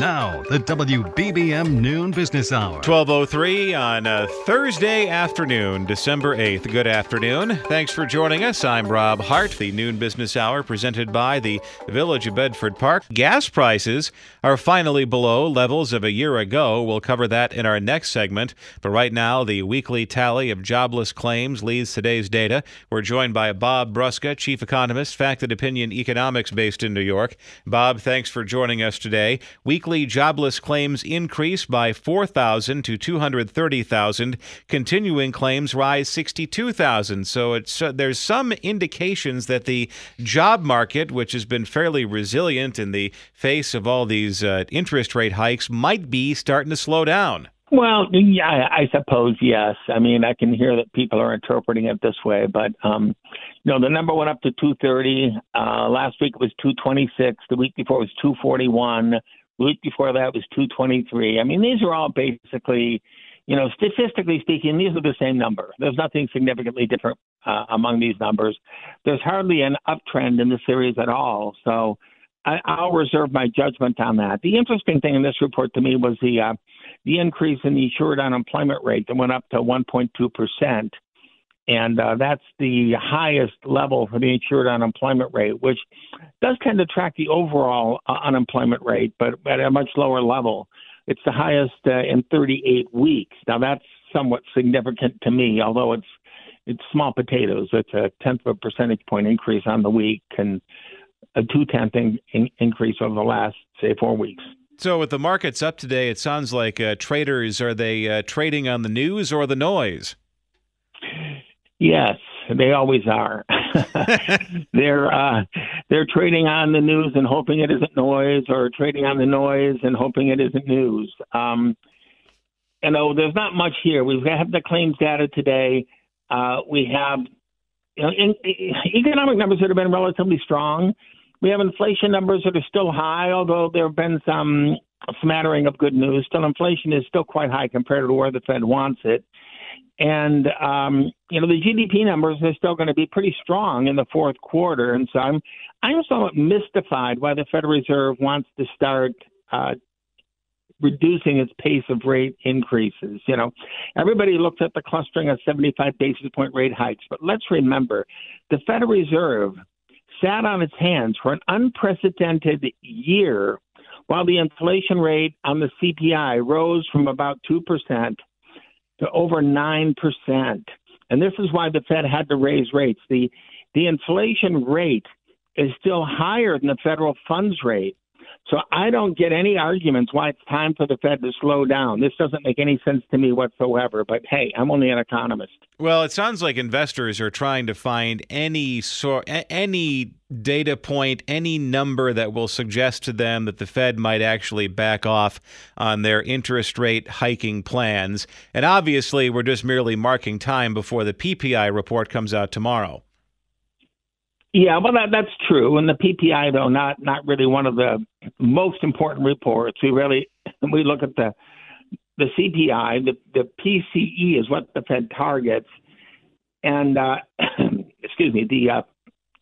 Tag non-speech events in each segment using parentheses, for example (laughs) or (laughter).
Now, the WBBM Noon Business Hour. 1203 on a Thursday afternoon, December 8th. Good afternoon. Thanks for joining us. I'm Rob Hart, the Noon Business Hour presented by the Village of Bedford Park. Gas prices are finally below levels of a year ago. We'll cover that in our next segment. But right now, the weekly tally of jobless claims leads today's data. We're joined by Bob Brusca, Chief Economist, Fact and Opinion Economics based in New York. Bob, thanks for joining us today. Weekly weekly jobless claims increase by 4,000 to 230,000. Continuing claims rise 62,000. So it's uh, there's some indications that the job market, which has been fairly resilient in the face of all these uh, interest rate hikes, might be starting to slow down. Well, yeah, I suppose yes. I mean, I can hear that people are interpreting it this way, but um, you know, the number went up to 230. Uh, last week it was 226. The week before it was 241 week before that was 223. I mean, these are all basically, you know, statistically speaking, these are the same number. There's nothing significantly different uh, among these numbers. There's hardly an uptrend in the series at all. So I, I'll reserve my judgment on that. The interesting thing in this report to me was the uh, the increase in the insured unemployment rate that went up to 1.2 percent and uh, that's the highest level for the insured unemployment rate, which does tend to track the overall uh, unemployment rate, but at a much lower level. It's the highest uh, in 38 weeks. Now that's somewhat significant to me, although it's it's small potatoes. It's a tenth of a percentage point increase on the week and a two tenth in, in, increase over the last say four weeks. So, with the markets up today, it sounds like uh, traders are they uh, trading on the news or the noise? Yes, they always are. (laughs) they're uh, they're trading on the news and hoping it isn't noise, or trading on the noise and hoping it isn't news. Um, you know, there's not much here. We have the claims data today. Uh, we have you know, in, in, economic numbers that have been relatively strong. We have inflation numbers that are still high, although there have been some smattering of good news. Still, inflation is still quite high compared to where the Fed wants it. And um, you know the GDP numbers are still going to be pretty strong in the fourth quarter, and so I'm I'm somewhat mystified why the Federal Reserve wants to start uh, reducing its pace of rate increases. You know, everybody looks at the clustering of 75 basis point rate hikes, but let's remember the Federal Reserve sat on its hands for an unprecedented year while the inflation rate on the CPI rose from about 2% to over 9%. And this is why the Fed had to raise rates. The, the inflation rate is still higher than the federal funds rate. So I don't get any arguments why it's time for the Fed to slow down. This doesn't make any sense to me whatsoever. But hey, I'm only an economist. Well, it sounds like investors are trying to find any sort, any data point, any number that will suggest to them that the Fed might actually back off on their interest rate hiking plans. And obviously, we're just merely marking time before the PPI report comes out tomorrow. Yeah, well, that, that's true. And the PPI, though, not not really one of the most important reports. We really (laughs) we look at the the CPI. The the PCE is what the Fed targets, and uh, (clears throat) excuse me, the uh,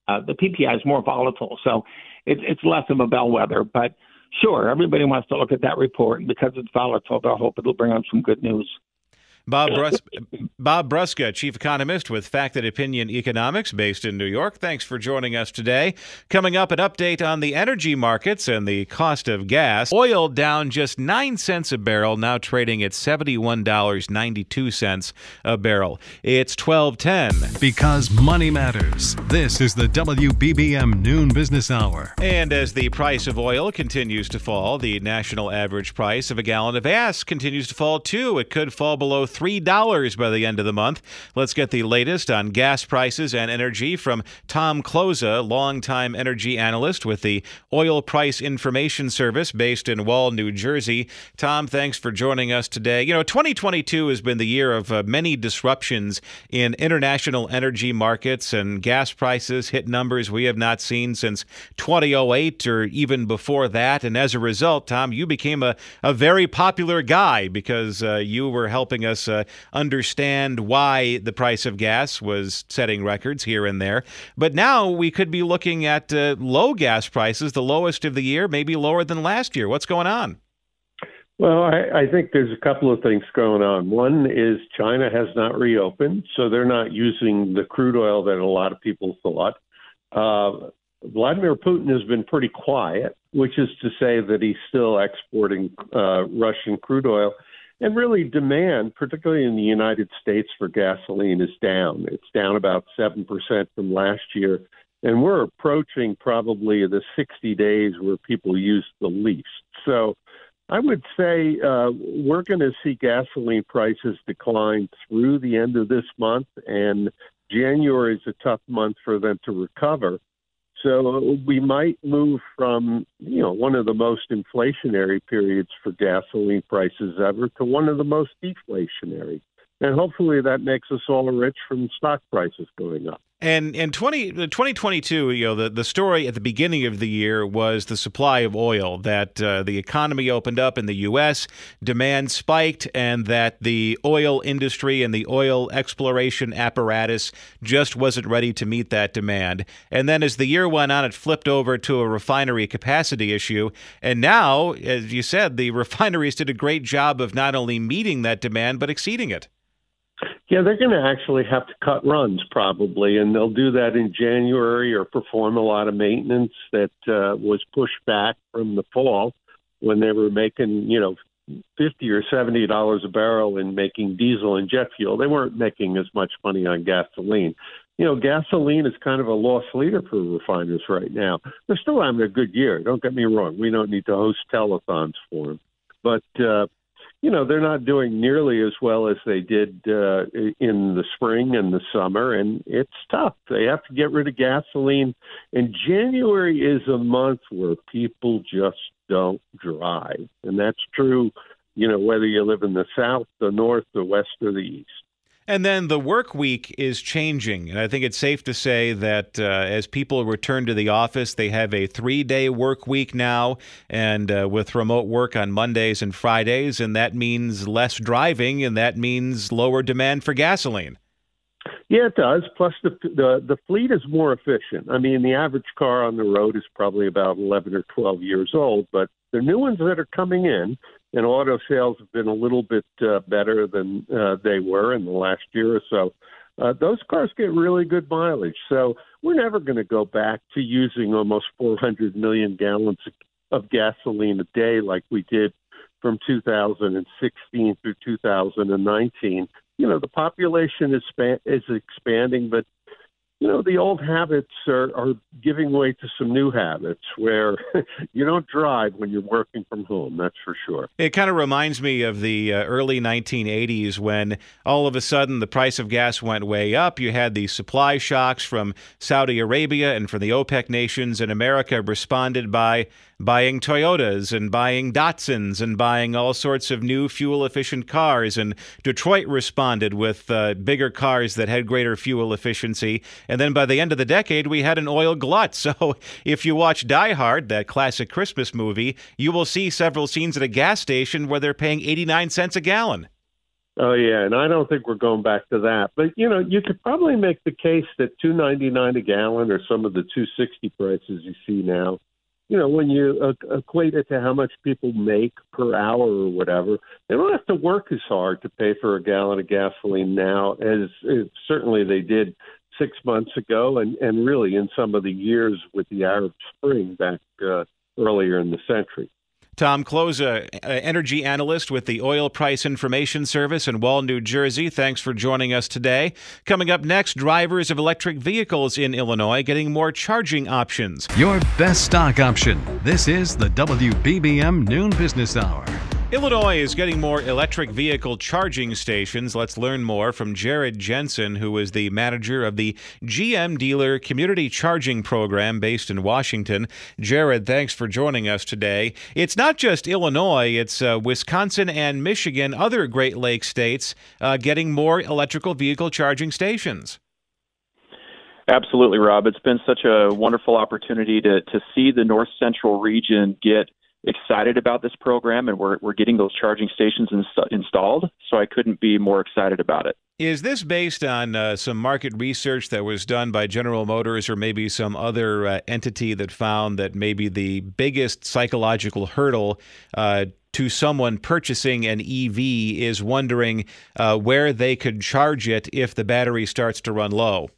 uh, the PPI is more volatile, so it's it's less of a bellwether. But sure, everybody wants to look at that report, and because it's volatile, they'll hope it'll bring on some good news. Bob Brus- Bob Brusca, chief economist with Fact and Opinion Economics, based in New York. Thanks for joining us today. Coming up, an update on the energy markets and the cost of gas. Oil down just nine cents a barrel, now trading at seventy-one dollars ninety-two cents a barrel. It's twelve ten. Because money matters. This is the WBBM Noon Business Hour. And as the price of oil continues to fall, the national average price of a gallon of gas continues to fall too. It could fall below $3 by the end of the month. Let's get the latest on gas prices and energy from Tom Kloza, longtime energy analyst with the Oil Price Information Service based in Wall, New Jersey. Tom, thanks for joining us today. You know, 2022 has been the year of uh, many disruptions in international energy markets, and gas prices hit numbers we have not seen since 2008 or even before that. And as a result, Tom, you became a, a very popular guy because uh, you were helping us uh, understand why the price of gas was setting records here and there. But now we could be looking at uh, low gas prices, the lowest of the year, maybe lower than last year. What's going on? Well, I, I think there's a couple of things going on. One is China has not reopened, so they're not using the crude oil that a lot of people thought. Uh, Vladimir Putin has been pretty quiet, which is to say that he's still exporting uh, Russian crude oil. And really, demand, particularly in the United States for gasoline, is down. It's down about 7% from last year. And we're approaching probably the 60 days where people use the least. So I would say uh, we're going to see gasoline prices decline through the end of this month, and January is a tough month for them to recover. So we might move from you know one of the most inflationary periods for gasoline prices ever to one of the most deflationary, and hopefully that makes us all rich from stock prices going up. And in 20, 2022, you know, the, the story at the beginning of the year was the supply of oil, that uh, the economy opened up in the U.S., demand spiked, and that the oil industry and the oil exploration apparatus just wasn't ready to meet that demand. And then as the year went on, it flipped over to a refinery capacity issue. And now, as you said, the (laughs) refineries did a great job of not only meeting that demand, but exceeding it. Yeah, they're going to actually have to cut runs probably, and they'll do that in January or perform a lot of maintenance that uh, was pushed back from the fall when they were making, you know, fifty or seventy dollars a barrel in making diesel and jet fuel. They weren't making as much money on gasoline. You know, gasoline is kind of a loss leader for refiners right now. They're still having a good year. Don't get me wrong. We don't need to host telethons for them, but uh, you know they're not doing nearly as well as they did uh, in the spring and the summer, and it's tough. They have to get rid of gasoline, and January is a month where people just don't drive, and that's true. You know whether you live in the south, the north, the west, or the east. And then the work week is changing. And I think it's safe to say that uh, as people return to the office, they have a three day work week now, and uh, with remote work on Mondays and Fridays. And that means less driving, and that means lower demand for gasoline. Yeah, it does. Plus, the, the the fleet is more efficient. I mean, the average car on the road is probably about eleven or twelve years old, but the new ones that are coming in, and auto sales have been a little bit uh, better than uh, they were in the last year or so. Uh, those cars get really good mileage. So we're never going to go back to using almost 400 million gallons of gasoline a day like we did from 2016 through 2019. You know, the population is, span- is expanding, but you know, the old habits are, are giving way to some new habits where (laughs) you don't drive when you're working from home, that's for sure. It kind of reminds me of the uh, early 1980s when all of a sudden the price of gas went way up. You had the supply shocks from Saudi Arabia and from the OPEC nations, and America responded by buying Toyotas and buying Datsuns and buying all sorts of new fuel efficient cars. And Detroit responded with uh, bigger cars that had greater fuel efficiency. And then by the end of the decade, we had an oil glut. (laughs) So if you watch Die Hard, that classic Christmas movie, you will see several scenes at a gas station where they're paying 89 cents a gallon. Oh yeah, and I don't think we're going back to that. But you know, you could probably make the case that two ninety nine a gallon or some of the two sixty prices you see now you know, when you uh, equate it to how much people make per hour or whatever, they don't have to work as hard to pay for a gallon of gasoline now as, as certainly they did six months ago, and and really in some of the years with the Arab Spring back uh, earlier in the century. Tom Kloza, energy analyst with the Oil Price Information Service in Wall, New Jersey. Thanks for joining us today. Coming up next, drivers of electric vehicles in Illinois getting more charging options. Your best stock option. This is the WBBM Noon Business Hour. Illinois is getting more electric vehicle charging stations. Let's learn more from Jared Jensen, who is the manager of the GM Dealer Community Charging Program based in Washington. Jared, thanks for joining us today. It's not just Illinois, it's uh, Wisconsin and Michigan, other Great Lakes states, uh, getting more electrical vehicle charging stations. Absolutely, Rob. It's been such a wonderful opportunity to, to see the North Central region get excited about this program, and we're we're getting those charging stations inst- installed. So I couldn't be more excited about it. Is this based on uh, some market research that was done by General Motors or maybe some other uh, entity that found that maybe the biggest psychological hurdle uh, to someone purchasing an EV is wondering uh, where they could charge it if the battery starts to run low?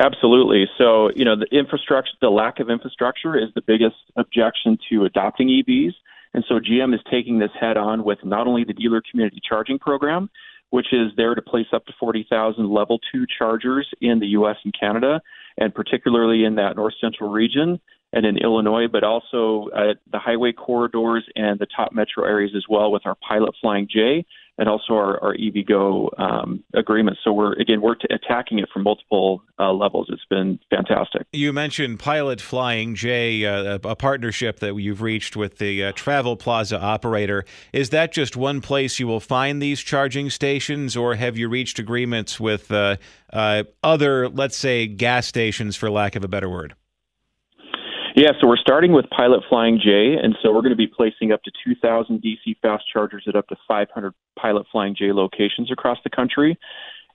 Absolutely. So, you know, the infrastructure, the lack of infrastructure is the biggest objection to adopting EVs. And so GM is taking this head on with not only the dealer community charging program, which is there to place up to 40,000 level two chargers in the U.S. and Canada, and particularly in that north central region and in Illinois, but also the highway corridors and the top metro areas as well with our Pilot Flying J and also our, our EVgo um, agreement. So we're again we're t- attacking it from multiple uh, levels. It's been fantastic. You mentioned Pilot Flying J, uh, a partnership that you've reached with the uh, Travel Plaza operator. Is that just one place you will find these charging stations, or have you reached agreements with uh, uh, other, let's say, gas stations, for lack of a better word? Yeah, so we're starting with Pilot Flying J, and so we're going to be placing up to 2,000 DC fast chargers at up to 500 Pilot Flying J locations across the country.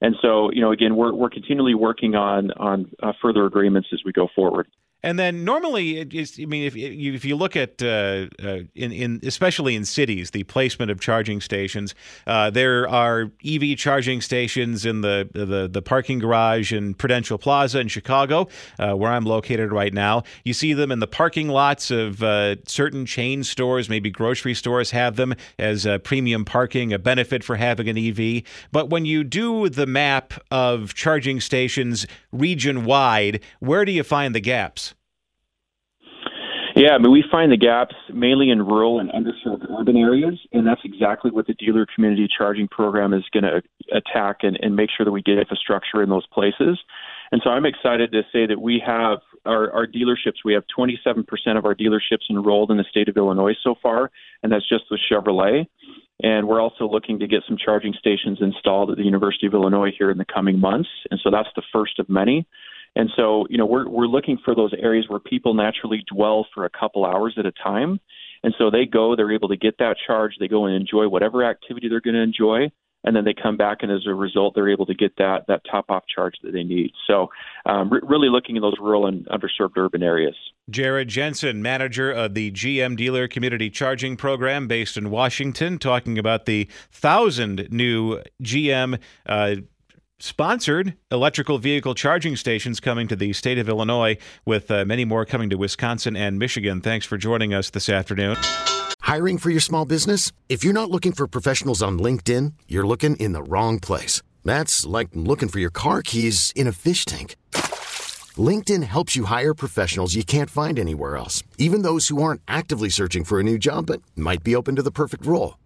And so, you know, again, we're we're continually working on on uh, further agreements as we go forward. And then normally, I mean, if you, if you look at uh, uh, in in especially in cities, the placement of charging stations, uh, there are EV charging stations in the the, the parking garage in Prudential Plaza in Chicago, uh, where I'm located right now. You see them in the parking lots of uh, certain chain stores, maybe grocery stores have them as premium parking, a benefit for having an EV. But when you do the map of charging stations region wide, where do you find the gaps? Yeah, I mean, we find the gaps mainly in rural and underserved urban areas, and that's exactly what the dealer community charging program is going to attack and, and make sure that we get infrastructure in those places. And so I'm excited to say that we have our, our dealerships, we have 27% of our dealerships enrolled in the state of Illinois so far, and that's just with Chevrolet. And we're also looking to get some charging stations installed at the University of Illinois here in the coming months. And so that's the first of many. And so, you know, we're we're looking for those areas where people naturally dwell for a couple hours at a time. And so they go, they're able to get that charge, they go and enjoy whatever activity they're going to enjoy, and then they come back, and as a result, they're able to get that that top off charge that they need. So, um, re- really looking in those rural and underserved urban areas. Jared Jensen, manager of the GM Dealer Community Charging Program based in Washington, talking about the thousand new GM. Uh, sponsored electrical vehicle charging stations coming to the state of Illinois, with uh, many more coming to Wisconsin and Michigan. Thanks for joining us this afternoon. Hiring for your small business? If you're not looking for professionals on LinkedIn, you're looking in the wrong place. That's like looking for your car keys in a fish tank. LinkedIn helps you hire professionals you can't find anywhere else, even those who aren't actively searching for a new job but might be open to the perfect role.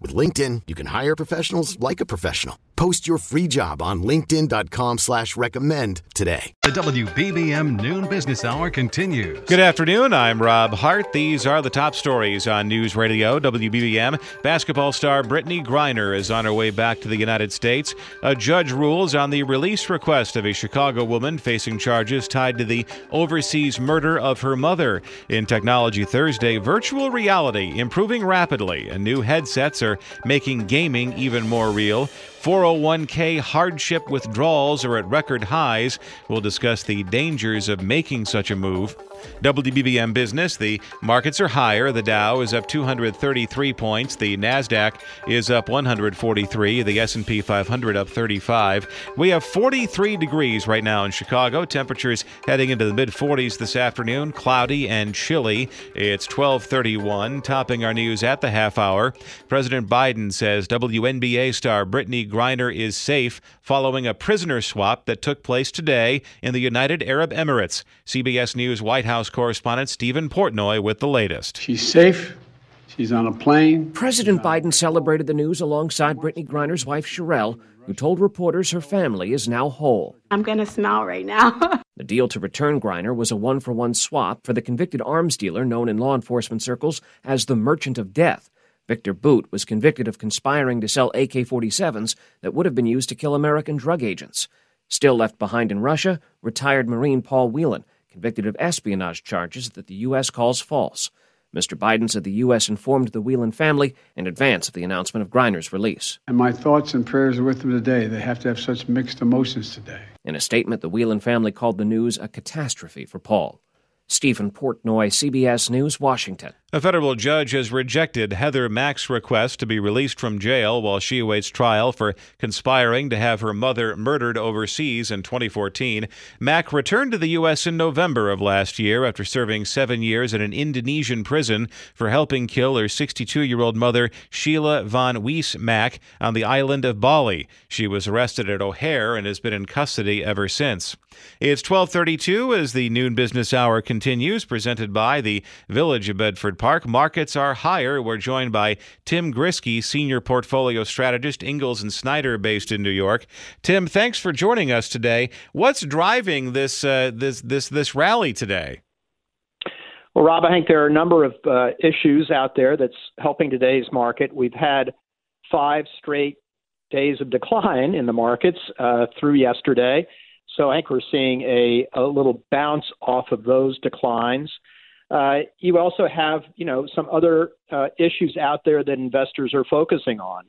With LinkedIn, you can hire professionals like a professional. Post your free job on linkedin.com slash recommend today. The WBBM Noon Business Hour continues. Good afternoon. I'm Rob Hart. These are the top stories on News Radio WBBM. Basketball star Brittney Griner is on her way back to the United States. A judge rules on the release request of a Chicago woman facing charges tied to the overseas murder of her mother. In Technology Thursday, virtual reality improving rapidly, and new headsets are making gaming even more real. 401k hardship withdrawals are at record highs. We'll discuss the dangers of making such a move. WBBM Business, the markets are higher. The Dow is up 233 points. The Nasdaq is up 143. The S&P 500 up 35. We have 43 degrees right now in Chicago. Temperatures heading into the mid 40s this afternoon. Cloudy and chilly. It's 12:31. Topping our news at the half hour. President Biden says WNBA star Brittney Griner is safe following a prisoner swap that took place today in the United Arab Emirates. CBS News White House House correspondent Stephen Portnoy with the latest. She's safe. She's on a plane. President Biden celebrated the news alongside Brittney Griner's wife, Cherelle, who told reporters her family is now whole. I'm going to smile right now. (laughs) the deal to return Griner was a one for one swap for the convicted arms dealer known in law enforcement circles as the Merchant of Death. Viktor Bout was convicted of conspiring to sell AK 47s that would have been used to kill American drug agents. Still left behind in Russia, retired Marine Paul Whelan convicted of espionage charges that the U.S. calls false. Mr. Biden said the U.S. informed the Whelan family in advance of the announcement of Griner's release. And my thoughts and prayers are with them today. They have to have such mixed emotions today. In a statement, the Whelan family called the news a catastrophe for Paul. Stephen Portnoy, CBS News, Washington. A federal judge has rejected Heather Mack's request to be released from jail while she awaits trial for conspiring to have her mother murdered overseas in 2014. Mack returned to the U.S. in November of last year after serving seven years in an Indonesian prison for helping kill her 62 year old mother, Sheila Von Weiss Mack, on the island of Bali. She was arrested at O'Hare and has been in custody ever since. It's 1232 as the noon business hour continues, presented by the Village of Bedford Park. Markets are higher. We're joined by Tim Grisky, Senior Portfolio Strategist, Ingalls and Snyder, based in New York. Tim, thanks for joining us today. What's driving this uh, this this this rally today? Well, Rob, I think there are a number of uh, issues out there that's helping today's market. We've had five straight days of decline in the markets uh, through yesterday. So I think we're seeing a, a little bounce off of those declines. Uh, you also have, you know, some other uh, issues out there that investors are focusing on.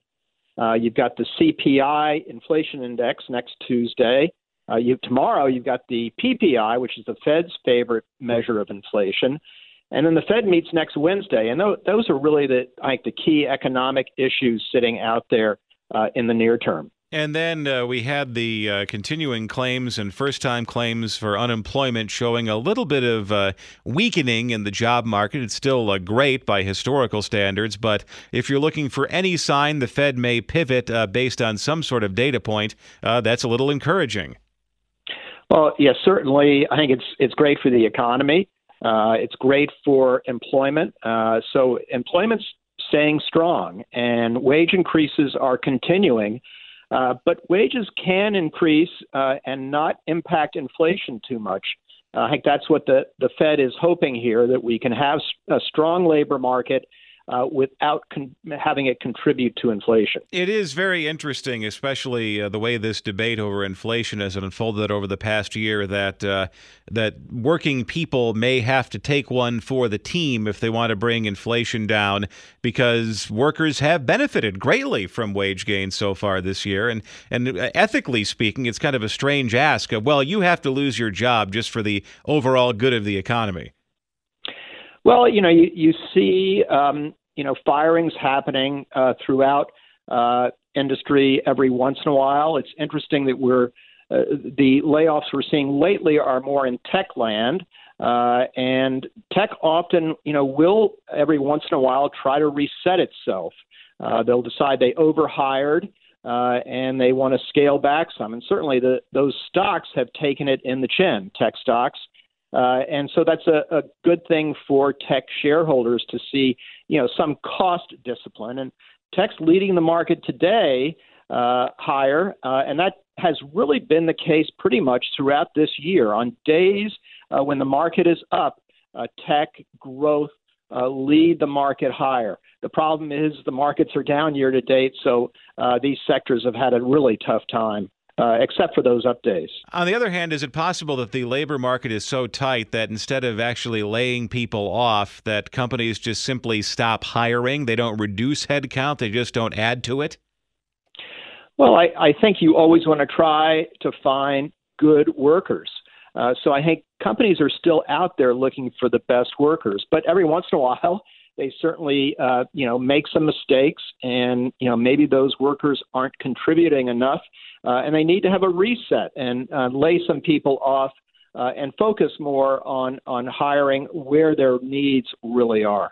Uh, you've got the CPI inflation index next Tuesday. Uh, you tomorrow you've got the PPI, which is the Fed's favorite measure of inflation, and then the Fed meets next Wednesday. And th- those are really the I think the key economic issues sitting out there uh, in the near term. And then uh, we had the uh, continuing claims and first time claims for unemployment showing a little bit of uh, weakening in the job market. It's still uh, great by historical standards, but if you're looking for any sign the Fed may pivot uh, based on some sort of data point, uh, that's a little encouraging. Well, yes, certainly. I think it's it's great for the economy. it's great for employment. so employment's staying strong, and wage increases are continuing. Uh, but wages can increase uh, and not impact inflation too much. Uh, I think that's what the, the Fed is hoping here that we can have a strong labor market uh, without con- having it contribute to inflation. It is very interesting, especially uh, the way this debate over inflation has unfolded over the past year. That uh, that working people may have to take one for the team if they want to bring inflation down, because workers have benefited greatly from wage gains so far this year. And and uh, ethically speaking, it's kind of a strange ask. Of, well, you have to lose your job just for the overall good of the economy. Well, you know, you, you see, um, you know, firings happening uh, throughout uh, industry every once in a while. It's interesting that we're uh, the layoffs we're seeing lately are more in tech land, uh, and tech often, you know, will every once in a while try to reset itself. Uh, they'll decide they overhired. Uh, and they want to scale back some, and certainly the, those stocks have taken it in the chin. Tech stocks, uh, and so that's a, a good thing for tech shareholders to see, you know, some cost discipline. And tech's leading the market today uh, higher, uh, and that has really been the case pretty much throughout this year. On days uh, when the market is up, uh, tech growth uh, lead the market higher. The problem is the markets are down year to date, so uh, these sectors have had a really tough time uh, except for those up days. On the other hand, is it possible that the labor market is so tight that instead of actually laying people off, that companies just simply stop hiring? They don't reduce headcount, they just don't add to it? Well, I, I think you always want to try to find good workers. Uh, so I think companies are still out there looking for the best workers, but every once in a while they certainly uh, you know make some mistakes, and you know maybe those workers aren't contributing enough, uh, and they need to have a reset and uh, lay some people off uh, and focus more on on hiring where their needs really are.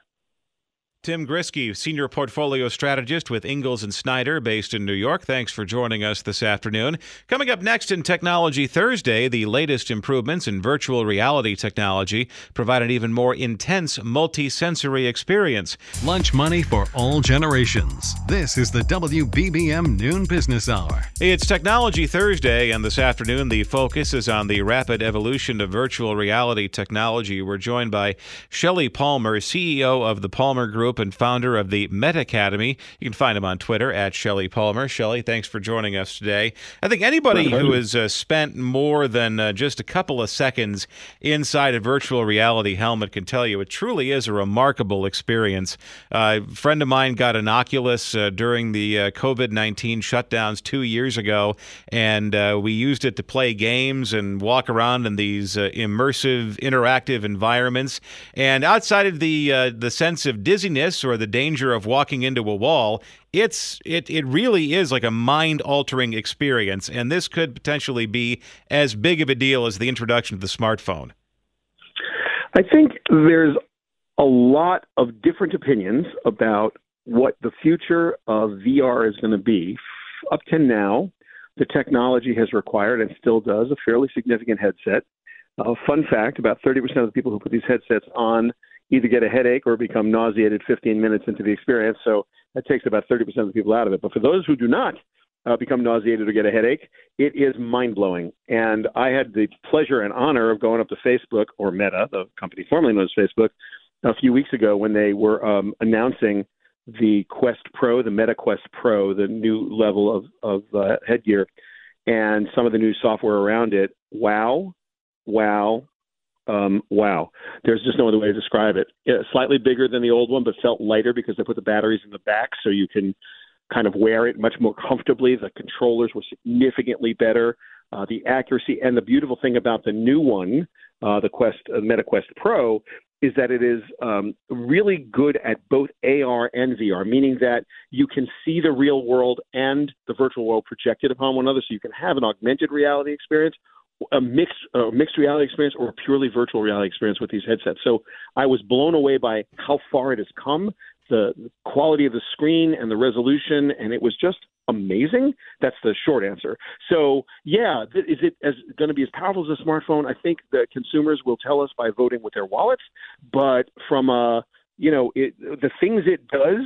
Tim Grisky, Senior Portfolio Strategist with Ingalls and Snyder, based in New York. Thanks for joining us this afternoon. Coming up next in Technology Thursday, the latest improvements in virtual reality technology provide an even more intense multi-sensory experience. Lunch money for all generations. This is the WBBM Noon Business Hour. It's Technology Thursday, and this afternoon the focus is on the rapid evolution of virtual reality technology. We're joined by Shelly Palmer, CEO of the Palmer Group And founder of the Meta Academy. You can find him on Twitter at Shelly Palmer. Shelly, thanks for joining us today. I think anybody who has uh, spent more than uh, just a couple of seconds inside a virtual reality helmet can tell you it truly is a remarkable experience. Uh, a friend of mine got an Oculus uh, during the uh, COVID 19 shutdowns two years ago, and uh, we used it to play games and walk around in these immersive, interactive environments. And outside of the, the sense of dizziness, or the danger of walking into a wall, it's it it really is like a mind altering experience, and this could potentially be as big of a deal as the introduction of the smartphone. I think there's a lot of different opinions about what the future of VR is going to be. Up to now, the technology has required and still does a fairly significant headset. Uh, fun fact about 30% of the people who put these headsets on either get a headache or become nauseated 15 minutes into the experience. So that takes about 30% of the people out of it. But for those who do not uh, become nauseated or get a headache, it is mind blowing. And I had the pleasure and honor of going up to Facebook or Meta, the company formerly known as Facebook, a few weeks ago when they were um, announcing the Quest Pro, the Meta Quest Pro, the new level of, of uh, headgear, and some of the new software around it. Wow, wow, um, wow. There's just no other way to describe it. Yeah, slightly bigger than the old one, but felt lighter because they put the batteries in the back so you can kind of wear it much more comfortably. The controllers were significantly better. Uh, the accuracy and the beautiful thing about the new one, uh, the Quest uh, MetaQuest Pro, is that it is um, really good at both AR and VR, meaning that you can see the real world and the virtual world projected upon one another, so you can have an augmented reality experience a mixed mixed reality experience or a purely virtual reality experience with these headsets. So I was blown away by how far it has come, the quality of the screen and the resolution, and it was just amazing. That's the short answer. So yeah, th- is it as going to be as powerful as a smartphone? I think the consumers will tell us by voting with their wallets. But from a you know it, the things it does,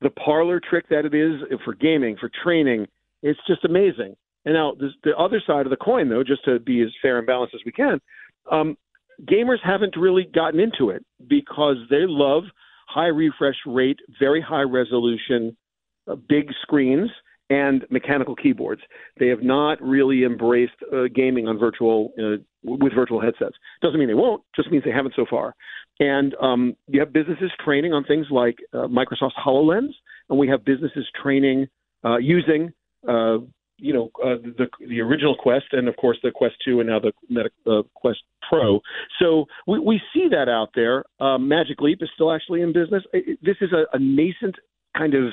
the parlor trick that it is for gaming, for training, it's just amazing. And now the other side of the coin, though, just to be as fair and balanced as we can, um, gamers haven't really gotten into it because they love high refresh rate, very high resolution, uh, big screens, and mechanical keyboards. They have not really embraced uh, gaming on virtual uh, with virtual headsets. Doesn't mean they won't. Just means they haven't so far. And um, you have businesses training on things like uh, Microsoft's Hololens, and we have businesses training uh, using uh, you know uh, the the original Quest and of course the Quest Two and now the Meta, uh, Quest Pro. So we, we see that out there. Um, Magic Leap is still actually in business. It, this is a, a nascent kind of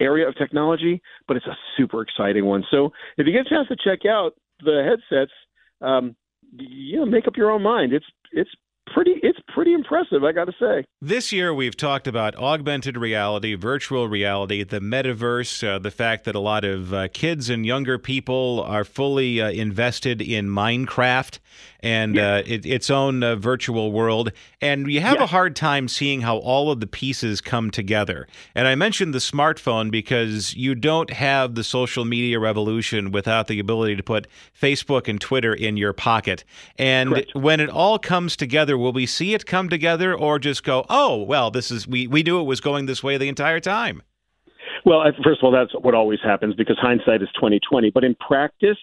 area of technology, but it's a super exciting one. So if you get a chance to check out the headsets, um, you know, make up your own mind. It's it's pretty it's pretty impressive i gotta say this year we've talked about augmented reality virtual reality the metaverse uh, the fact that a lot of uh, kids and younger people are fully uh, invested in minecraft and yeah. Uh, it, its own uh, virtual world and you have yeah. a hard time seeing how all of the pieces come together and i mentioned the smartphone because you don't have the social media revolution without the ability to put facebook and twitter in your pocket and Correct. when it all comes together will we see it come together or just go, oh, well, this is we, we knew it was going this way the entire time? Well, first of all, that's what always happens because hindsight is twenty twenty. But in practice,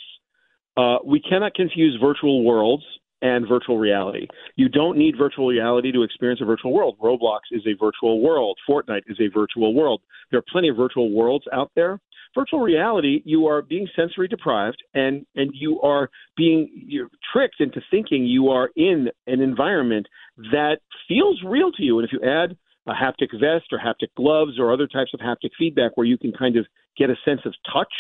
uh, we cannot confuse virtual worlds and virtual reality. You don't need virtual reality to experience a virtual world. Roblox is a virtual world. Fortnite is a virtual world. There are plenty of virtual worlds out there. Virtual reality, you are being sensory deprived, and and you are being you're tricked into thinking you are in an environment that feels real to you. And if you add a haptic vest or haptic gloves or other types of haptic feedback, where you can kind of get a sense of touch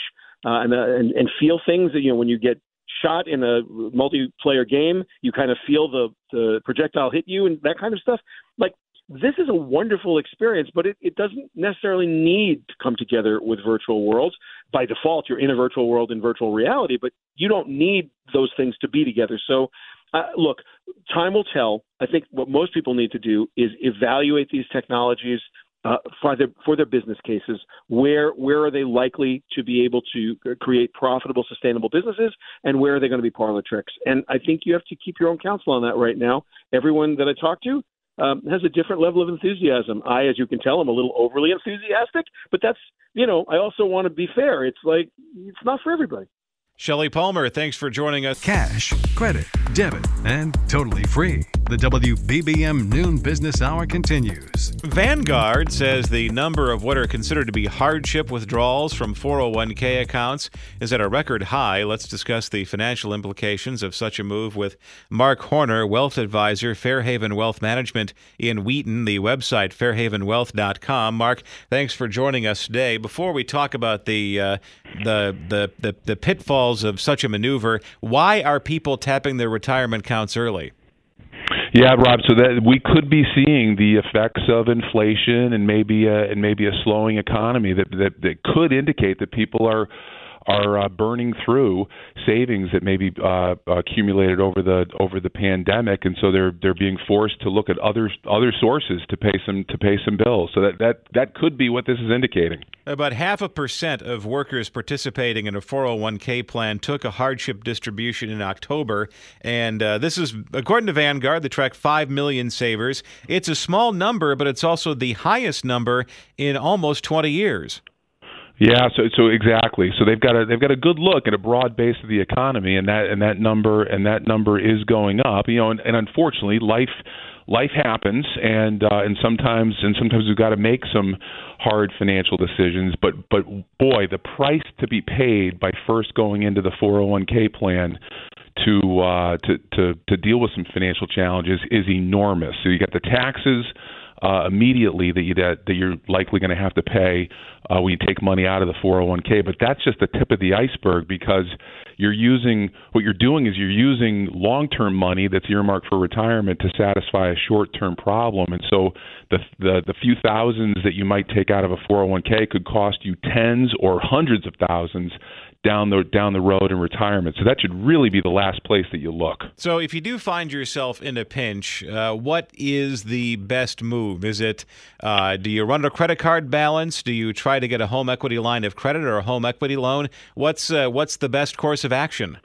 uh, and, uh, and and feel things, you know, when you get shot in a multiplayer game, you kind of feel the the projectile hit you and that kind of stuff. Like this is a wonderful experience, but it, it doesn't necessarily need to come together with virtual worlds. By default, you're in a virtual world in virtual reality, but you don't need those things to be together. So, uh, look, time will tell. I think what most people need to do is evaluate these technologies uh, for their for their business cases. Where where are they likely to be able to create profitable, sustainable businesses, and where are they going to be parlor tricks? And I think you have to keep your own counsel on that right now. Everyone that I talk to um, has a different level of enthusiasm. I, as you can tell, I'm a little overly enthusiastic, but that's you know I also want to be fair. It's like it's not for everybody. Shelly Palmer, thanks for joining us. Cash, credit, debit, and totally free. The WBBM Noon Business Hour continues. Vanguard says the number of what are considered to be hardship withdrawals from 401k accounts is at a record high. Let's discuss the financial implications of such a move with Mark Horner, wealth advisor, Fairhaven Wealth Management in Wheaton, the website fairhavenwealth.com. Mark, thanks for joining us today. Before we talk about the uh, the, the the the pitfalls of such a maneuver, why are people tapping their retirement accounts early? Yeah, Rob. So that we could be seeing the effects of inflation and maybe a, and maybe a slowing economy that that, that could indicate that people are are uh, burning through savings that maybe uh, accumulated over the over the pandemic, and so they're they're being forced to look at other other sources to pay some to pay some bills. So that that that could be what this is indicating. About half a percent of workers participating in a 401k plan took a hardship distribution in October, and uh, this is according to Vanguard. They track five million savers. It's a small number, but it's also the highest number in almost 20 years. Yeah, so so exactly. So they've got a they've got a good look at a broad base of the economy, and that and that number and that number is going up. You know, and, and unfortunately, life life happens, and uh, and sometimes and sometimes we've got to make some hard financial decisions. But but boy, the price to be paid by first going into the 401k plan to uh, to to to deal with some financial challenges is enormous. So you got the taxes uh, immediately that you that, that you're likely going to have to pay uh, when you take money out of the 401k. But that's just the tip of the iceberg because you're using what you're doing is you're using long-term money that's earmarked for retirement to satisfy a short-term problem, and so the the, the few thousands that you might take out of a 401k could cost you tens or hundreds of thousands down the down the road in retirement. So that should really be the last place that you look. So if you do find yourself in a pinch, uh, what is the best move? Is it uh, do you run a credit card balance? Do you try to get a home equity line of credit or a home equity loan? What's uh, what's the best course of action?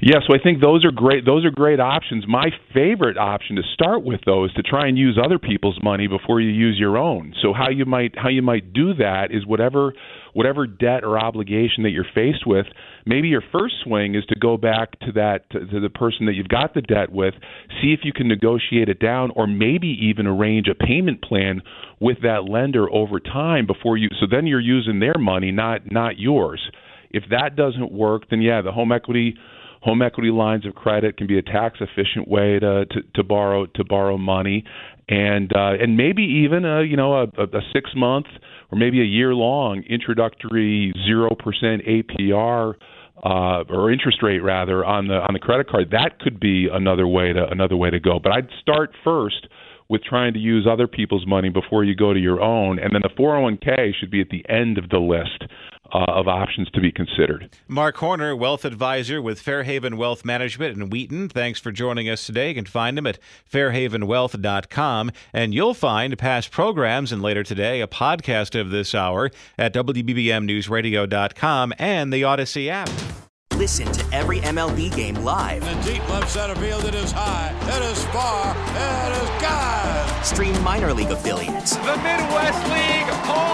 Yeah, so I think those are great. Those are great options. My favorite option to start with, though, is to try and use other people's money before you use your own. So how you might how you might do that is whatever whatever debt or obligation that you're faced with. Maybe your first swing is to go back to that to, the person that you've got the debt with, see if you can negotiate it down, or maybe even arrange a payment plan with that lender over time before you. So then you're using their money, not not yours. If that doesn't work, then yeah, the home equity home equity lines of credit can be a tax efficient way to, to, to borrow to borrow money and uh, and maybe even a you know a, a six month or maybe a year long introductory zero percent APR uh, or interest rate rather on the on the credit card. That could be another way to another way to go. But I'd start first with trying to use other people's money before you go to your own. And then the 401k should be at the end of the list uh, of options to be considered. Mark Horner, wealth advisor with Fairhaven Wealth Management in Wheaton. Thanks for joining us today. You can find him at fairhavenwealth.com, and you'll find past programs and later today a podcast of this hour at WBBMNewsRadio.com and the Audacy app. Listen to every MLB game live. In the deep left center field, it is high, it is far, it is God. Stream minor league affiliates. The Midwest League home run leader. And